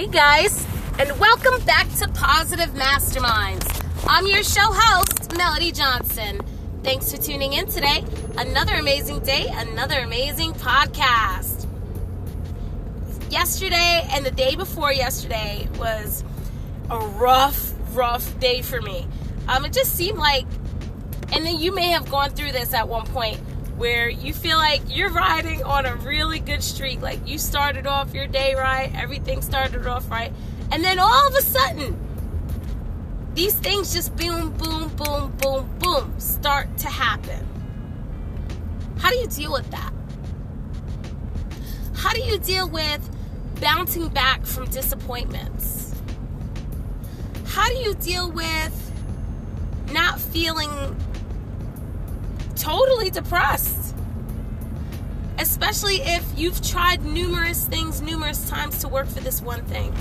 Hey guys, and welcome back to Positive Masterminds. I'm your show host, Melody Johnson. Thanks for tuning in today. Another amazing day, another amazing podcast. Yesterday and the day before yesterday was a rough, rough day for me. Um, it just seemed like, and then you may have gone through this at one point where you feel like you're riding on a really good streak. Like you started off your day right, everything started off right, and then all of a sudden, these things just boom, boom, boom, boom, boom start to happen. How do you deal with that? How do you deal with bouncing back from disappointments? How do you deal with not feeling totally depressed. Especially if you've tried numerous things numerous times to work for this one thing.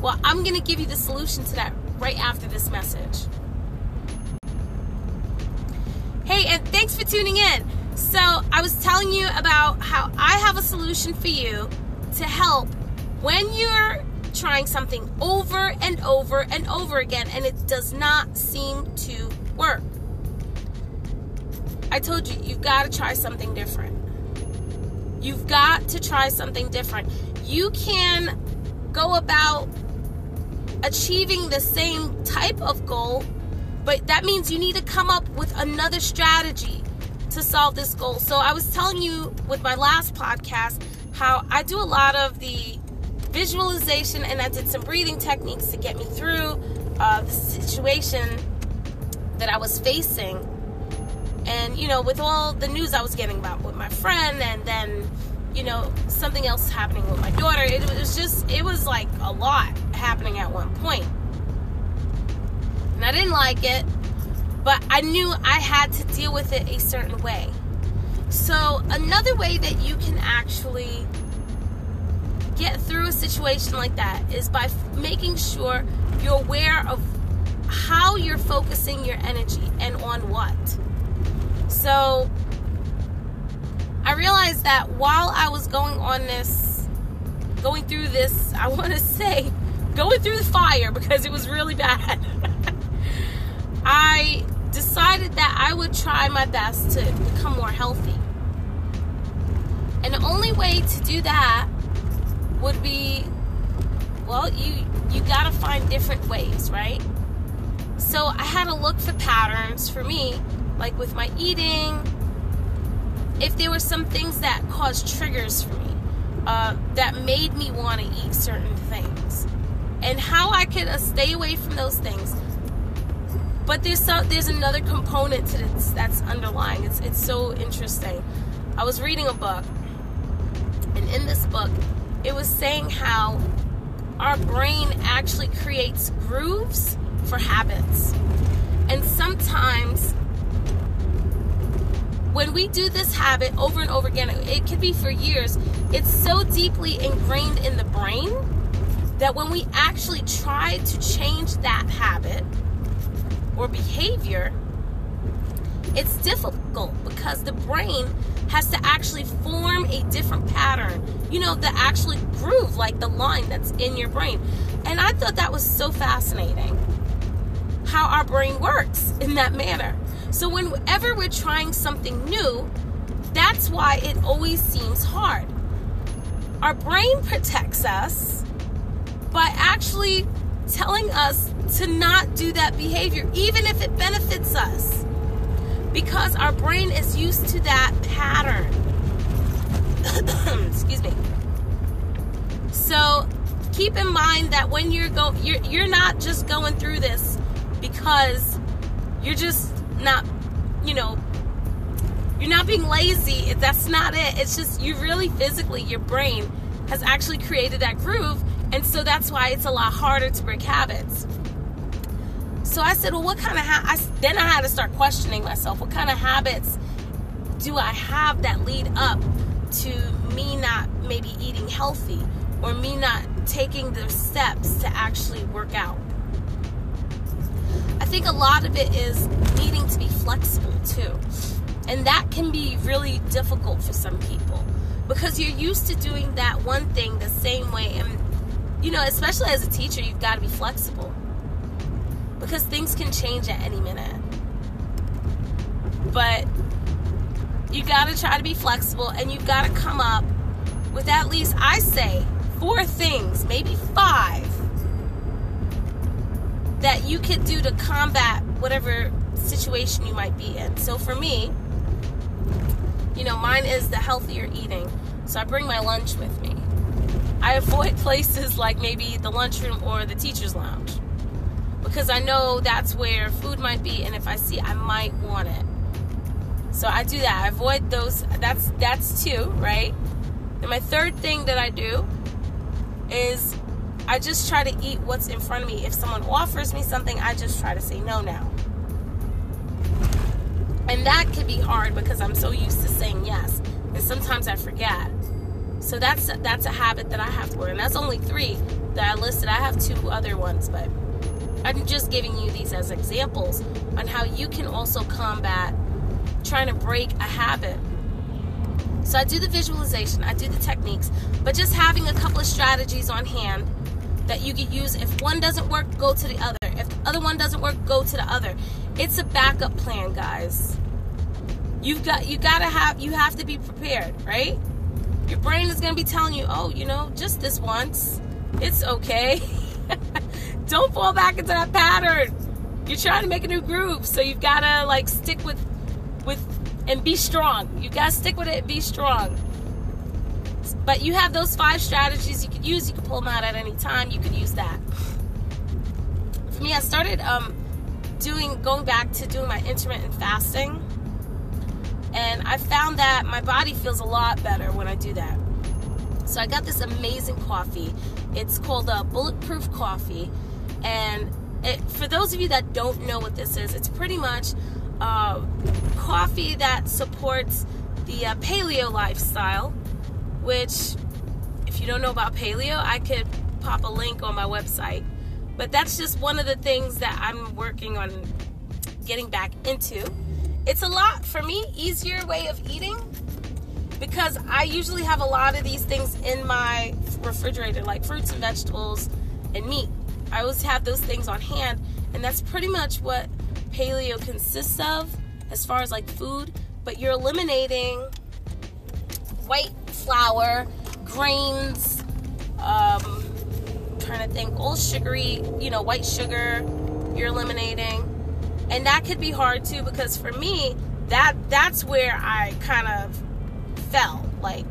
Well, I'm going to give you the solution to that right after this message. Hey, and thanks for tuning in. So, I was telling you about how I have a solution for you to help when you're trying something over and over and over again and it does not seem to work. I told you, you've got to try something different. You've got to try something different. You can go about achieving the same type of goal, but that means you need to come up with another strategy to solve this goal. So I was telling you with my last podcast how I do a lot of the visualization and I did some breathing techniques to get me through uh, the situation that I was facing and, you know, with all the news I was getting about with my friend and then, you know, something else happening with my daughter, it was just, it was like a lot happening at one point. And I didn't like it, but I knew I had to deal with it a certain way. So, another way that you can actually get through a situation like that is by making sure you're aware of how you're focusing your energy and on what. So I realized that while I was going on this, going through this, I want to say, going through the fire because it was really bad, I decided that I would try my best to become more healthy. And the only way to do that would be well, you you got to find different ways, right? So I had to look for patterns for me like with my eating, if there were some things that caused triggers for me, uh, that made me want to eat certain things, and how I could uh, stay away from those things. But there's there's another component to this that's underlying. It's it's so interesting. I was reading a book, and in this book, it was saying how our brain actually creates grooves for habits. When we do this habit over and over again, it could be for years, it's so deeply ingrained in the brain that when we actually try to change that habit or behavior, it's difficult because the brain has to actually form a different pattern. You know, the actually groove, like the line that's in your brain. And I thought that was so fascinating how our brain works in that manner. So, whenever we're trying something new, that's why it always seems hard. Our brain protects us by actually telling us to not do that behavior, even if it benefits us, because our brain is used to that pattern. Excuse me. So, keep in mind that when you're going, you're, you're not just going through this because you're just not, you know, you're not being lazy. That's not it. It's just you really physically, your brain has actually created that groove. And so that's why it's a lot harder to break habits. So I said, well, what kind of ha-? I, then I had to start questioning myself. What kind of habits do I have that lead up to me not maybe eating healthy or me not taking the steps to actually work out? Think a lot of it is needing to be flexible too. And that can be really difficult for some people because you're used to doing that one thing the same way. And, you know, especially as a teacher, you've got to be flexible because things can change at any minute. But you got to try to be flexible and you've got to come up with at least, I say, four things, maybe five, that you could do to combat whatever situation you might be in. So for me, you know, mine is the healthier eating. So I bring my lunch with me. I avoid places like maybe the lunchroom or the teacher's lounge because I know that's where food might be, and if I see, I might want it. So I do that. I avoid those. That's that's two, right? And my third thing that I do is I just try to eat what's in front of me. If someone offers me something, I just try to say no now. And that can be hard because I'm so used to saying yes. And sometimes I forget. So that's that's a habit that I have to learn. And that's only three that I listed. I have two other ones, but I'm just giving you these as examples on how you can also combat trying to break a habit. So I do the visualization, I do the techniques, but just having a couple of strategies on hand that you could use if one doesn't work, go to the other. If the other one doesn't work, go to the other. It's a backup plan, guys. You've got you got to have you have to be prepared, right? Your brain is to be telling you, "Oh, you know, just this once. It's okay." Don't fall back into that pattern. You're trying to make a new groove, so you've got to like stick with with and be strong. You got to stick with it be strong. But you have those five strategies you could use. You could pull them out at any time. You could use that. For me, I started um, doing going back to doing my intermittent fasting and I found that my body feels a lot better when I do that. So I got this amazing coffee. It's called a Bulletproof Coffee. And it, for those of you that don't know what this is, it's pretty much uh, coffee that supports the uh, paleo lifestyle, which, if you don't know about paleo, I could pop a link on my website. But that's just one of the things that I'm working on getting back into. It's a lot, for me, easier way of eating because I usually have a lot of these things in my refrigerator, like fruits and vegetables and meat. I always have those things on hand, and that's pretty much what paleo consists of as far as like food. But you're eliminating white flour, grains, um, trying to think, all sugary, you know, white sugar, you're eliminating. And that could be hard too because for me that that's where i kind of fell like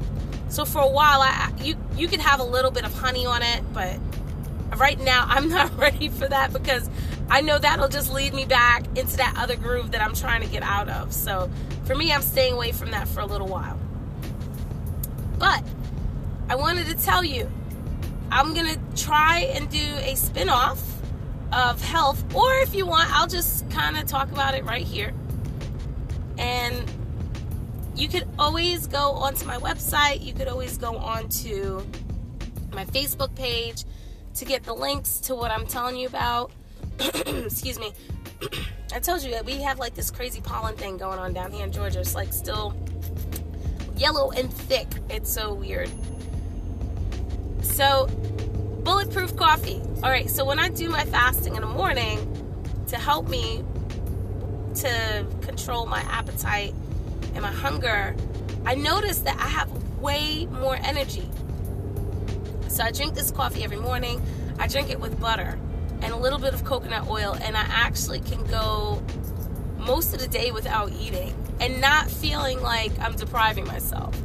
so for a while i you you could have a little bit of honey on it but right now i'm not ready for that because i know that'll just lead me back into that other groove that i'm trying to get out of. So for me i'm staying away from that for a little while but i wanted to tell you i'm gonna try and do a spin-off of health, or if you want, I'll just kind of talk about it right here. And you could always go onto my website, you could always go onto my Facebook page to get the links to what I'm telling you about. Excuse me. I told you that we have like this crazy pollen thing going on down here in Georgia. It's like still yellow and thick. It's so weird. So, bulletproof coffee. All right, so when I do my fasting in the morning to help me to control my appetite and my hunger, I notice that I have way more energy. So I drink this coffee every morning. I drink it with butter and a little bit of coconut oil, and I actually can go most of the day without eating and not feeling like I'm depriving myself.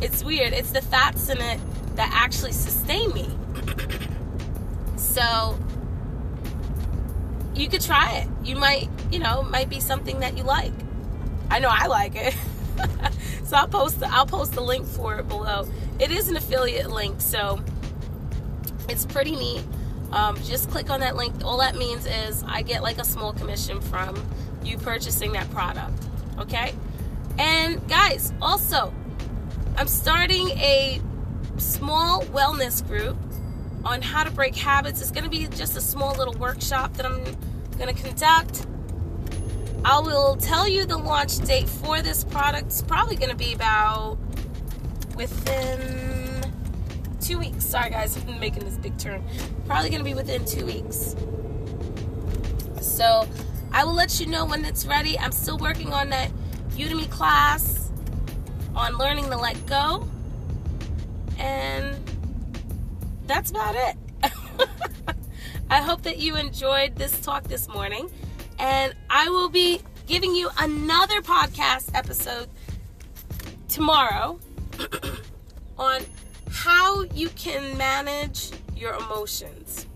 It's weird. It's the fats in it that actually sustain me. So you could try it. You might, you know, might be something that you like. I know I like it. so I'll post the, I'll post the link for it below. It is an affiliate link, so it's pretty neat. Um, just click on that link. All that means is I get like a small commission from you purchasing that product. Okay? And guys, also, I'm starting a small wellness group on how to break habits. It's going to be just a small little workshop that I'm going to conduct. I will tell you the launch date for this product. It's probably going to be about within two weeks. Sorry, guys, I'm making this big turn. Probably going to be within two weeks. So I will let you know when it's ready. I'm still working on that Udemy class on learning to let go. And that's about it. I hope that you enjoyed this talk this morning. And I will be giving you another podcast episode tomorrow on how you can manage your emotions.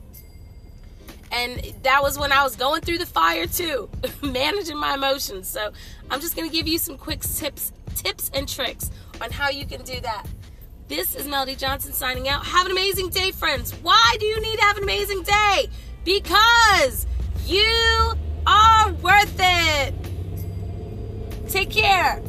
And that was when I was going through the fire too, managing my emotions. So I'm just to give you some quick tips, tips and tricks on how you can do that. This is Melody Johnson signing out. Have an amazing day, friends. Why do you need to have an amazing day? Because you are worth it. Take care.